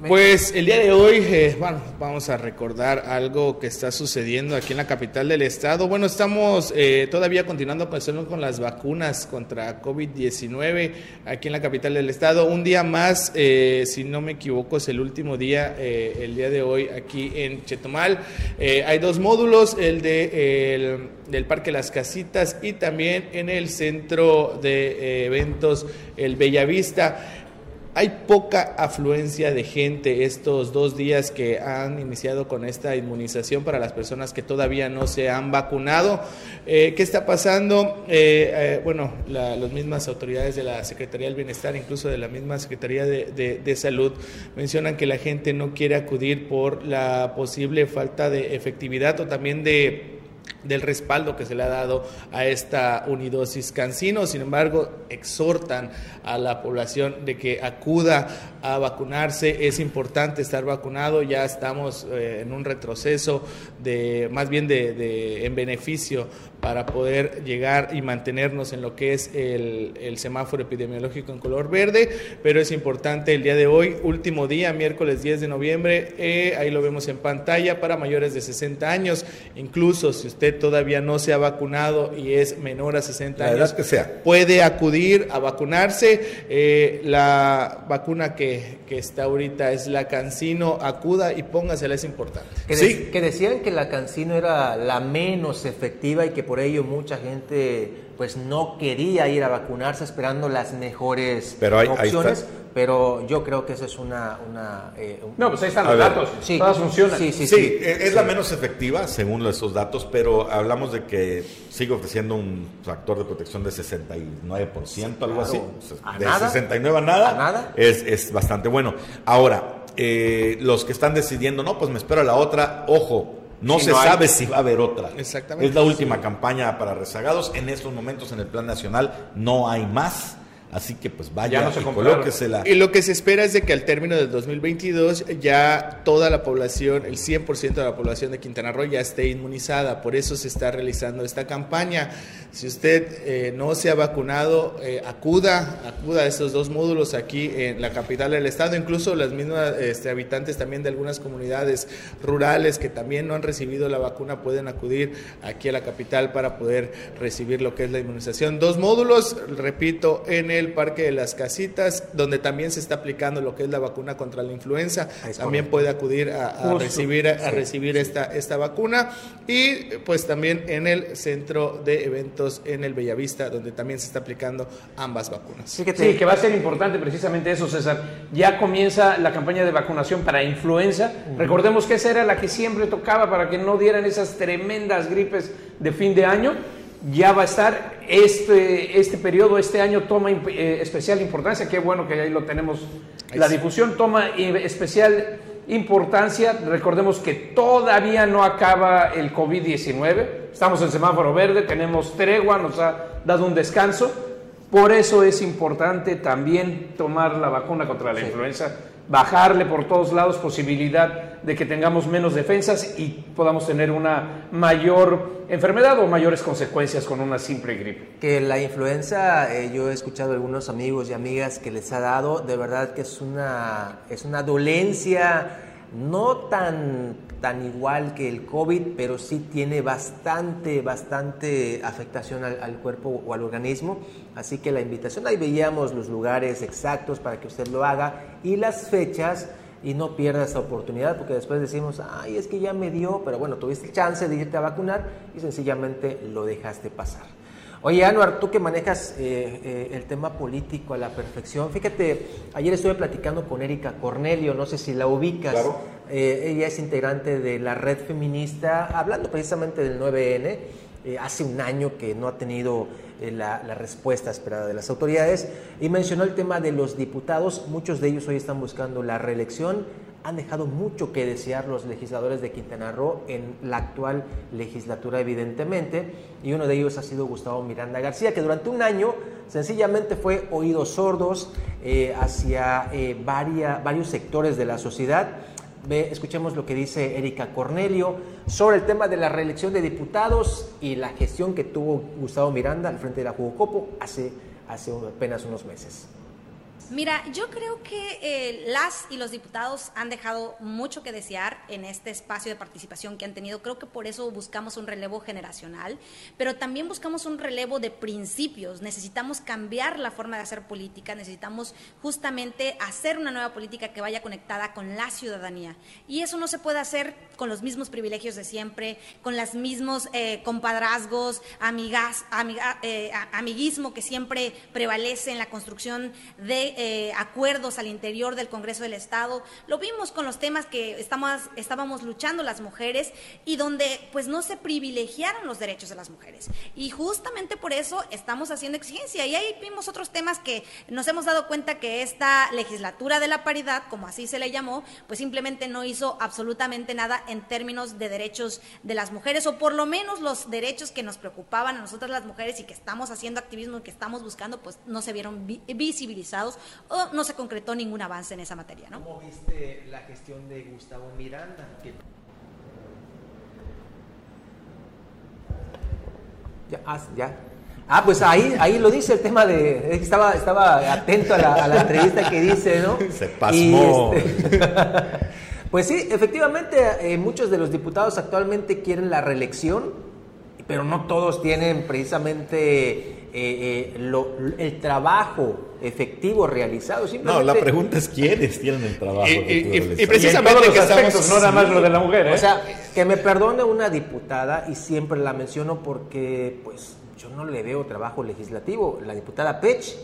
Pues el día de hoy, eh, bueno, vamos a recordar algo que está sucediendo aquí en la capital del estado. Bueno, estamos eh, todavía continuando con las vacunas contra COVID-19 aquí en la capital del estado. Un día más, eh, si no me equivoco, es el último día, el día de hoy aquí en Chetumal. hay dos módulos, el de del Parque Las Casitas y también en el centro de eventos, el Bellavista. Hay poca afluencia de gente estos dos días que han iniciado con esta inmunización para las personas que todavía no se han vacunado. Eh, ¿Qué está pasando? Eh, eh, bueno, las mismas autoridades de la Secretaría del Bienestar, incluso de la misma Secretaría de Salud, mencionan que la gente no quiere acudir por la posible falta de efectividad o también de del respaldo que se le ha dado a esta unidosis cancino. Sin embargo, exhortan a la población de que acuda a vacunarse. Es importante estar vacunado. Ya estamos eh, en un retroceso de, más bien de, en beneficio para poder llegar y mantenernos en lo que es el, semáforo epidemiológico en color verde, pero es importante el día de hoy, último día, miércoles 10 de noviembre, eh, ahí lo vemos en pantalla para mayores de 60 años, incluso si usted todavía no se ha vacunado y es menor a 60 años,
que sea.
puede acudir a vacunarse, eh, la vacuna que, que, está ahorita es la Cancino, acuda y póngasela, es importante.
Que, sí. que decían que la Cancino era la menos efectiva y que por ello mucha gente pues no quería ir a vacunarse esperando las mejores opciones. pero yo creo que esa es una... una
eh, no, pues ahí están los datos, sí, todas funcionan.
Sí, sí, sí, es la menos efectiva según esos datos, pero hablamos de que sigue ofreciendo un factor de protección de 69%, algo así. de 69 a nada,
nada?
Es, es bastante bueno. Ahora, eh, los que están decidiendo, no, pues me espero a la otra, ojo, no se sabe si va a haber otra.
Exactamente.
Es la última campaña para rezagados. En estos momentos en el plan nacional no hay más. Así que pues vaya
no y Y lo que se espera es de que al término del 2022 ya toda la población, el 100% de la población de Quintana Roo ya esté inmunizada. Por eso se está realizando esta campaña. Si usted eh, no se ha vacunado, eh, acuda, acuda a estos dos módulos aquí en la capital del estado. Incluso las mismas este, habitantes también de algunas comunidades rurales que también no han recibido la vacuna pueden acudir aquí a la capital para poder recibir lo que es la inmunización. Dos módulos, repito, en el Parque de las Casitas, donde también se está aplicando lo que es la vacuna contra la influenza. También puede acudir a, recibir, a recibir esta, esta vacuna. Y pues también en el centro de eventos en el Bellavista, donde también se está aplicando ambas vacunas.
Sí, que va a ser importante precisamente eso, César. Ya comienza la campaña de vacunación para influenza. Recordemos que esa era la que siempre tocaba para que no dieran esas tremendas gripes de fin de año ya va a estar. Este, este periodo, este año toma eh, especial importancia. Qué bueno que ahí lo tenemos. La difusión toma eh, especial importancia. Recordemos que todavía no acaba el COVID-19. Estamos en semáforo verde, tenemos tregua, nos ha dado un descanso. Por eso es importante también tomar la vacuna contra la influenza bajarle por todos lados posibilidad de que tengamos menos defensas y podamos tener una mayor enfermedad o mayores consecuencias con una simple gripe.
Que la influenza, eh, yo he escuchado a algunos amigos y amigas que les ha dado, de verdad que es una, es una dolencia no tan, tan igual que el COVID, pero sí tiene bastante, bastante afectación al, cuerpo o al organismo. Así que la invitación, ahí veíamos los lugares exactos para que usted lo haga y las fechas y no pierda esa oportunidad porque después decimos, ay, es que ya me dio, pero bueno, tuviste chance de irte a vacunar y sencillamente lo dejaste pasar. Oye, Anuar, tú que manejas eh, eh, el tema político a la perfección, fíjate, ayer estuve platicando con Erika Cornelio, no sé si la ubicas. Eh, ella es integrante de la red feminista, hablando precisamente del 9N. hace un año que no ha tenido la, la, respuesta esperada de las autoridades y mencionó el tema de los diputados. Muchos de ellos hoy están buscando la reelección han dejado mucho que desear los legisladores de Quintana Roo en la actual legislatura, evidentemente, y uno de ellos ha sido Gustavo Miranda García, que durante un año sencillamente fue oídos sordos eh, hacia eh, varios sectores de la sociedad escuchemos lo que dice Erika Cornelio sobre el tema de la reelección de diputados y la gestión que tuvo Gustavo Miranda al frente de la Jugocopo hace, hace apenas unos meses.
Mira, yo creo que eh, las y los diputados han dejado mucho que desear en este espacio de participación que han tenido. Creo que por eso buscamos un relevo generacional, pero también buscamos un relevo de principios. Necesitamos cambiar la forma de hacer política, necesitamos justamente hacer una nueva política que vaya conectada con la ciudadanía. Y eso no se puede hacer con los mismos privilegios de siempre, con los mismos eh, compadrazgos, amigas, eh, amiguismo que siempre prevalece en la construcción de eh, acuerdos al interior del Congreso del Estado. Lo vimos con los temas que estamos, estábamos luchando las mujeres y donde pues no se privilegiaron los derechos de las mujeres. Y justamente por eso estamos haciendo exigencia. Y ahí vimos otros temas que nos hemos dado cuenta que esta legislatura de la paridad, como así se le llamó, pues simplemente no hizo absolutamente nada en términos de derechos de las mujeres o por lo menos los derechos que nos preocupaban a nosotras las mujeres y que estamos haciendo activismo y que estamos buscando, pues no se vieron visibilizados o no se concretó ningún avance en esa materia. ¿no?
¿Cómo viste la gestión de Gustavo Miranda? Ya, ah, ya. Ah, pues ahí, ahí lo dice el tema de. Estaba, estaba atento a la, entrevista que dice, ¿no? <laughs>
Se pasmó.
Este, <laughs> pues sí, efectivamente, eh, muchos de los diputados actualmente quieren la reelección, pero no todos tienen precisamente eh, eh, el trabajo efectivo realizado.
No, la pregunta es quiénes tienen el trabajo.
Y, precisamente que estamos,
no nada más lo de la mujer. ¿eh?
O sea, que me perdone una diputada y siempre la menciono porque, pues, yo no le veo trabajo legislativo. La diputada Pech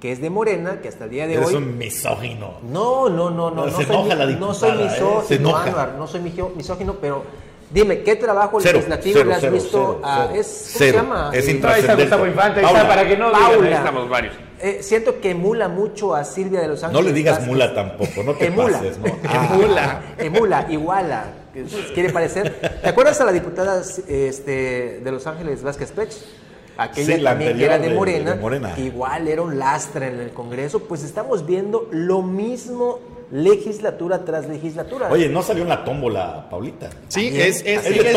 que es de Morena, que hasta el día de hoy.
Es un misógino.
No, no, no, no. No,
se soy, enoja la diputada,
no soy misógino, no soy misógino, pero Dime, ¿qué trabajo legislativo le has visto a...
Es, ¿Cómo se llama? Es
Gustavo Infante, para que no
Paula. estamos varios. Eh, siento que emula mucho a Silvia de los Ángeles.
No le digas mula tampoco, no te
emula.
pases, ¿no?
Emula, emula, iguala. Quiere parecer. ¿Te acuerdas a la diputada este, de Los Ángeles Vázquez Pech? Aquella también que era de Morena, de Morena, igual era un lastre en el Congreso, pues estamos viendo lo mismo legislatura tras legislatura.
Oye, no salió en la tómbola, Paulita.
Sí, es, es,
es, de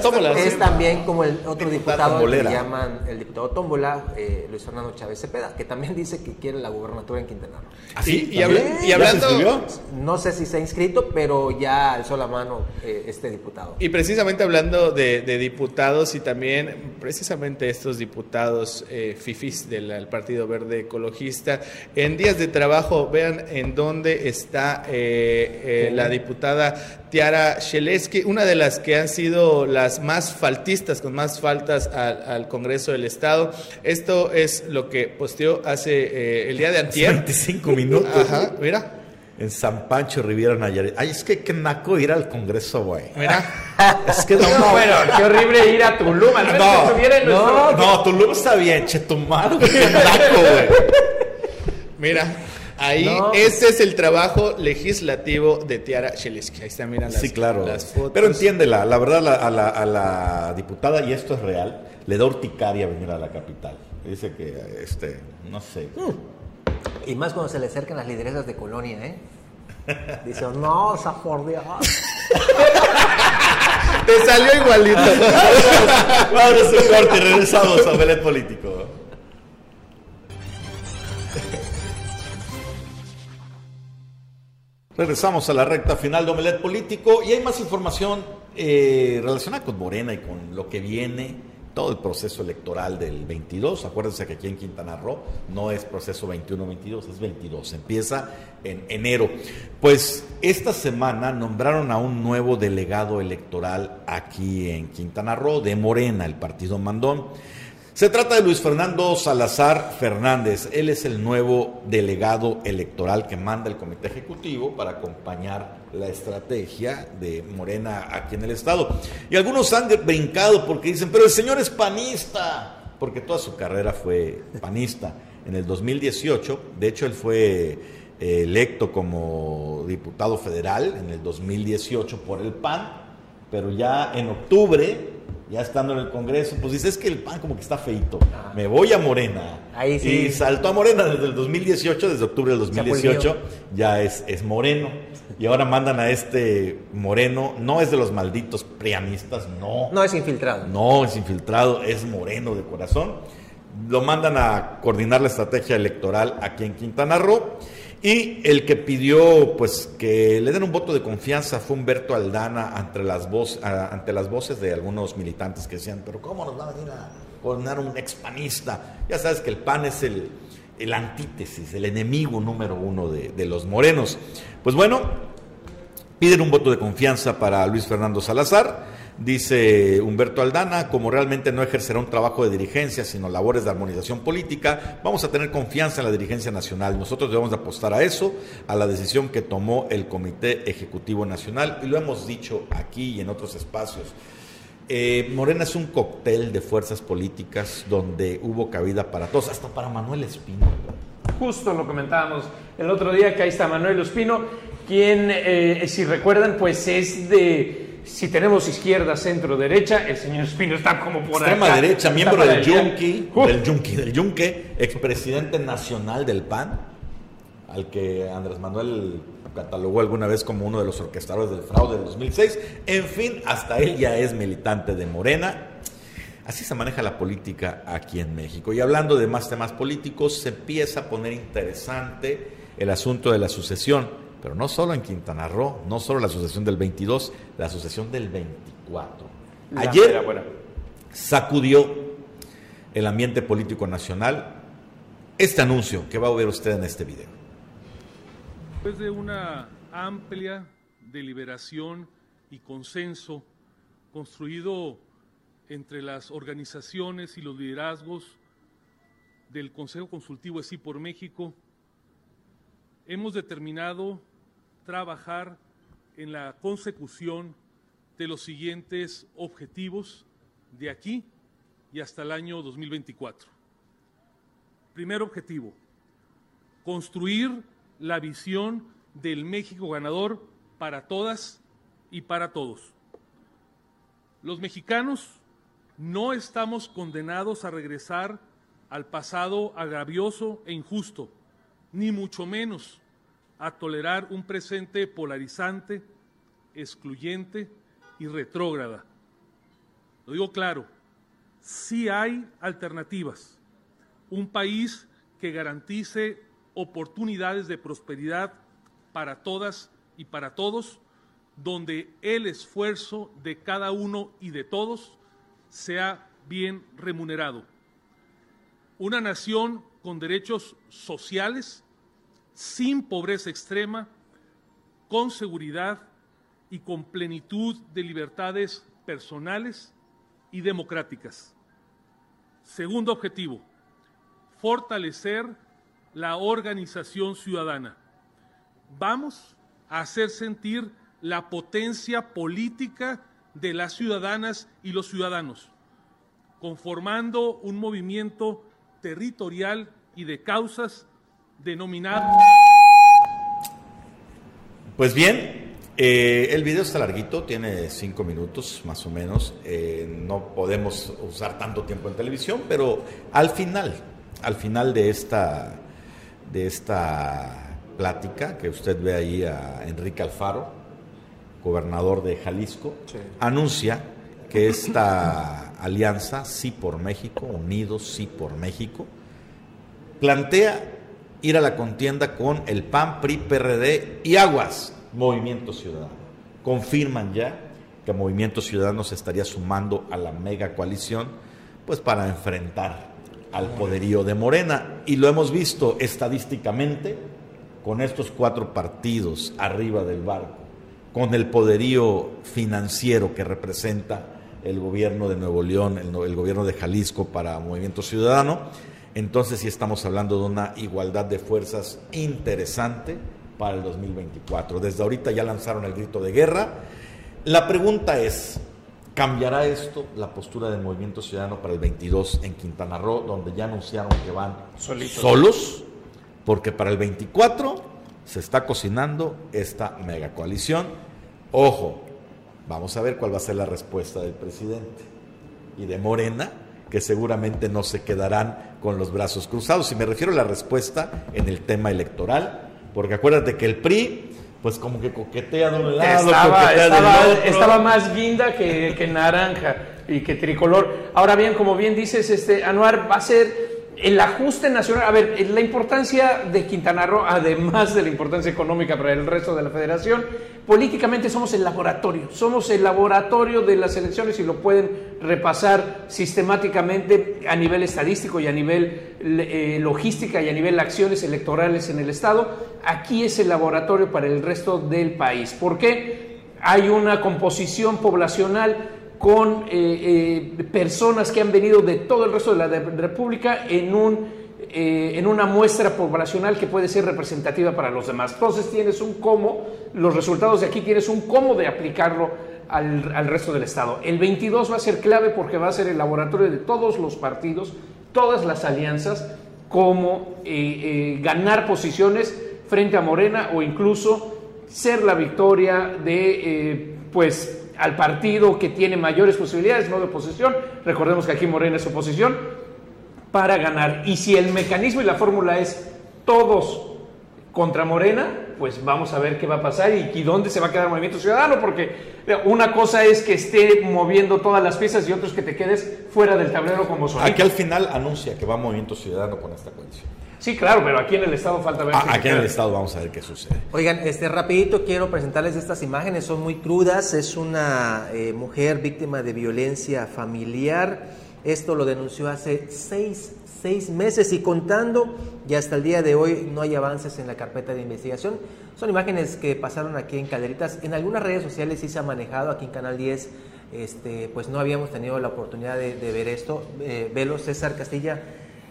tómbola. Es, también como el otro diputado que llaman el diputado tómbola, eh, Luis Fernando Chávez Cepeda, que también dice que quiere la gubernatura en Quintana Roo.
¿Ah, sí? y, y, hablando...
No sé si se ha inscrito, pero ya alzó la mano eh, este diputado.
Y precisamente hablando de, diputados y también precisamente estos diputados eh, FIFIs del Partido Verde Ecologista, en días de trabajo, vean en dónde está eh, eh, la diputada Tiara Sheleski, una de las que han sido las más faltistas, con más faltas al, Congreso del Estado. Esto es lo que posteó hace eh, el día de antier. <laughs>
25 minutos.
Ajá, mira.
En San Pancho, Riviera Nayarit. Ay, es que qué naco ir al Congreso, güey.
Mira. <laughs>
es que no, no, bueno, qué horrible ir a Tulum.
no, no, no, Tulum está bien, che, tu madre, qué naco, güey.
Mira. Ahí, ese es el trabajo legislativo de Tiara Sheliski. Ahí están, miran las,
sí, claro. Pero entiéndela, la verdad a la, a la, diputada, y esto es real, le da urticaria venir a la capital. Dice que, este, no sé.
Y más cuando se le acercan las lideresas de colonia, ¿eh? Dice, no, esa por Dios.
Te salió igualito.
Vamos a un corte y regresamos a Belén Político. Regresamos a la recta final de Omelet Político y hay más información eh, relacionada con Morena y con lo que viene, todo el proceso electoral del 22. Acuérdense que aquí en Quintana Roo no es proceso 21-22, es 22. Empieza en enero. Pues esta semana nombraron a un nuevo delegado electoral aquí en Quintana Roo de Morena, el partido Mandón. Se trata de Luis Fernando Salazar Fernández. Él es el nuevo delegado electoral que manda el Comité Ejecutivo para acompañar la estrategia de Morena aquí en el Estado. Y algunos han brincado porque dicen, pero el señor es panista, porque toda su carrera fue panista. En el 2018, de hecho, él fue eh, electo como diputado federal en el 2018 por el PAN, pero ya en octubre ya estando en el Congreso, pues dice, es que el PAN como que está feito, me voy a Morena.
Ahí sí.
Y saltó a Morena desde el 2018, desde octubre del 2018, ya es, es moreno. Y ahora mandan a este moreno, no es de los malditos prianistas, no.
No es infiltrado.
No es infiltrado, es moreno de corazón. Lo mandan a coordinar la estrategia electoral aquí en Quintana Roo. Y el que pidió pues que le den un voto de confianza fue Humberto Aldana ante las, voces de algunos militantes que decían, pero ¿cómo nos van a venir a coordinar un expanista? Ya sabes que el PAN es el, el antítesis, el enemigo número uno de los morenos. Pues bueno, piden un voto de confianza para Luis Fernando Salazar. Dice Humberto Aldana, como realmente no ejercerá un trabajo de dirigencia, sino labores de armonización política, vamos a tener confianza en la dirigencia nacional. Nosotros debemos de apostar a eso, a la decisión que tomó el Comité Ejecutivo Nacional, y lo hemos dicho aquí y en otros espacios. Eh, Morena es un cóctel de fuerzas políticas donde hubo cabida para todos, hasta para Manuel Espino.
Justo lo comentábamos el otro día, que ahí está Manuel Espino, quien, eh, si recuerdan, pues es de si tenemos izquierda, centro, derecha, el señor Espino está como por
Extrema
acá.
derecha, miembro del. Yunque, del Yunque, del Yunque, expresidente nacional del PAN, al que Andrés Manuel catalogó alguna vez como uno de los orquestadores del fraude del 2006. En fin, hasta él ya es militante de Morena. Así se maneja la política aquí en México. Y hablando de más temas políticos, se empieza a poner interesante el asunto de la sucesión, pero no solo en Quintana Roo, no solo la sucesión del 22, la sucesión del 24.
La
Ayer sacudió el ambiente político nacional este anuncio que va a ver usted en este video.
Después de una amplia deliberación y consenso construido entre las organizaciones y los liderazgos del Consejo Consultivo de Sí por México, hemos determinado trabajar en la consecución de los siguientes objetivos de aquí y hasta el año 2024. Primer objetivo, construir la visión del México ganador para todas y para todos. Los mexicanos no estamos condenados a regresar al pasado agravioso e injusto, ni mucho menos a tolerar un presente polarizante, excluyente y retrógrada. Lo digo claro, sí hay alternativas. Un país que garantice oportunidades de prosperidad para todas y para todos, donde el esfuerzo de cada uno y de todos sea bien remunerado. Una nación con derechos sociales, sin pobreza extrema, con seguridad y con plenitud de libertades personales y democráticas. Segundo objetivo, fortalecer la organización ciudadana. Vamos a hacer sentir la potencia política de las ciudadanas y los ciudadanos, conformando un movimiento territorial y de causas denominado
Pues bien, eh, el video está larguito, tiene cinco minutos más o menos. Eh, no podemos usar tanto tiempo en televisión, pero al final, al final de esta, de esta plática que usted ve ahí a Enrique Alfaro, gobernador de Jalisco, anuncia que esta <coughs> alianza, sí por México, unidos sí por México, plantea ir a la contienda con el PAN, PRI, PRD y Aguas, Movimiento Ciudadano. Confirman ya que Movimiento Ciudadano se estaría sumando a la mega coalición, pues para enfrentar al poderío de Morena. Y lo hemos visto estadísticamente con estos cuatro partidos arriba del barco, con el poderío financiero que representa el gobierno de Nuevo León, el, el gobierno de Jalisco para Movimiento Ciudadano. Entonces sí estamos hablando de una igualdad de fuerzas interesante para el 2024. Desde ahorita ya lanzaron el grito de guerra. La pregunta es, ¿cambiará esto la postura del Movimiento Ciudadano para el 22 en Quintana Roo, donde ya anunciaron que van
Solitos.
solos? Porque para el 24 se está cocinando esta mega coalición. Ojo, vamos a ver cuál va a ser la respuesta del presidente. y de Morena, que seguramente no se quedarán con los brazos cruzados. Y me refiero a la respuesta en el tema electoral, porque acuérdate que el PRI, pues como que coquetea de un lado,
Estaba,
coquetea del
estaba-
otro.
estaba más guinda que, que naranja y que tricolor. Ahora bien, como bien dices, este Anuar va a ser el ajuste nacional. A ver, la importancia de Quintana Roo, además de la importancia económica para el resto de la federación, políticamente somos el laboratorio, somos el laboratorio de las elecciones y lo pueden repasar sistemáticamente a nivel estadístico y a nivel eh, logística y a nivel acciones electorales en el Estado. Aquí es el laboratorio para el resto del país. ¿Por qué? Hay una composición poblacional con eh, eh, personas que han venido de todo el resto de la República en, un, eh, en una muestra poblacional que puede ser representativa para los demás. Entonces tienes un cómo, los resultados de aquí tienes un cómo de aplicarlo al, al resto del Estado. El 22 va a ser clave porque va a ser el laboratorio de todos los partidos, todas las alianzas, cómo ganar posiciones frente a Morena o incluso ser la victoria de, pues, al partido que tiene mayores posibilidades, no de oposición. Recordemos que aquí Morena es oposición para ganar. Y si el mecanismo y la fórmula es todos contra Morena, pues vamos a ver qué va a pasar y, dónde se va a quedar Movimiento Ciudadano, porque eh, una cosa es que esté moviendo todas las piezas y otra es que te quedes fuera del tablero como solito.
Aquí al final anuncia que va Movimiento Ciudadano con esta coalición.
Sí, claro, pero aquí en el Estado falta ver.
Ah, aquí en el. Estado vamos a ver qué sucede.
Oigan, este rapidito quiero presentarles estas imágenes, son muy crudas, es una eh, mujer víctima de violencia familiar, esto lo denunció hace seis, seis meses y contando, y hasta el día de hoy no hay avances en la carpeta de investigación. Son imágenes que pasaron aquí en Caderitas, en algunas redes sociales sí se ha manejado, aquí en Canal 10, este, pues no habíamos tenido la oportunidad de, de ver esto. Eh, velo, César Castilla,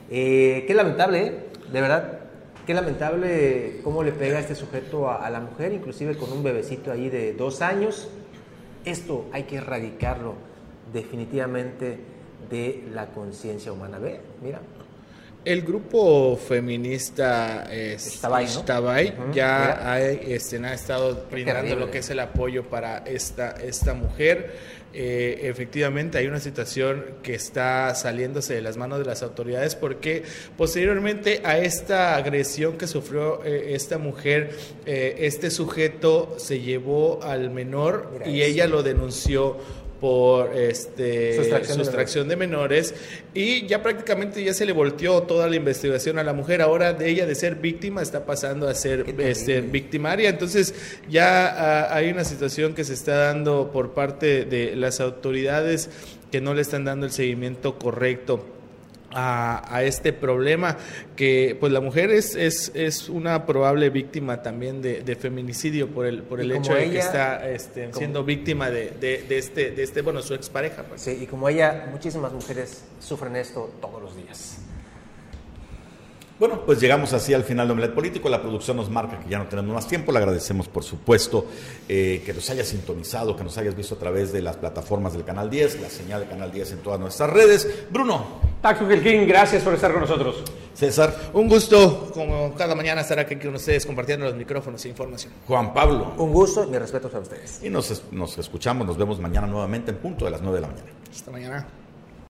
eh, qué lamentable, ¿eh? de verdad, Qué lamentable cómo le pega este sujeto a, a la mujer, inclusive con un bebecito ahí de dos años. Esto hay que erradicarlo definitivamente de la conciencia humana. Ve, mira.
El grupo feminista.
Ixtabay Ujú,
ya ha, este, ha estado brindando lo que es el apoyo para esta, esta mujer. Eh, efectivamente hay una situación que está saliéndose de las manos de las autoridades porque posteriormente a esta agresión que sufrió eh, esta mujer, eh, este sujeto se llevó al menor y ella lo denunció por este
Sustracción de
menores y ya prácticamente ya se le volteó toda la investigación a la mujer. Ahora de ella de ser víctima está pasando a ser este, victimaria. Entonces ya ah, hay una situación que se está dando por parte de las autoridades que no le están dando el seguimiento correcto a, a este problema que pues la mujer es, es, es una probable víctima también de, de feminicidio por el por el hecho de que está este, siendo víctima de, de, de este de este bueno su expareja pues.
Sí, y como ella, muchísimas mujeres sufren esto todos los días.
Bueno, pues llegamos así al final de Omelet Político. La producción nos marca que ya no tenemos más tiempo. Le agradecemos, por supuesto, eh, que nos hayas sintonizado, que nos hayas visto a través de las plataformas del Canal 10, la señal de Canal 10 en todas nuestras redes. Bruno,
Taco King, gracias por estar con nosotros.
César,
Un gusto, como cada mañana, estar aquí con ustedes compartiendo los micrófonos e información.
Juan Pablo.
Un gusto y mis respetos a ustedes.
Y nos, nos escuchamos, nos vemos mañana nuevamente en punto de las 9 de la mañana.
Hasta mañana.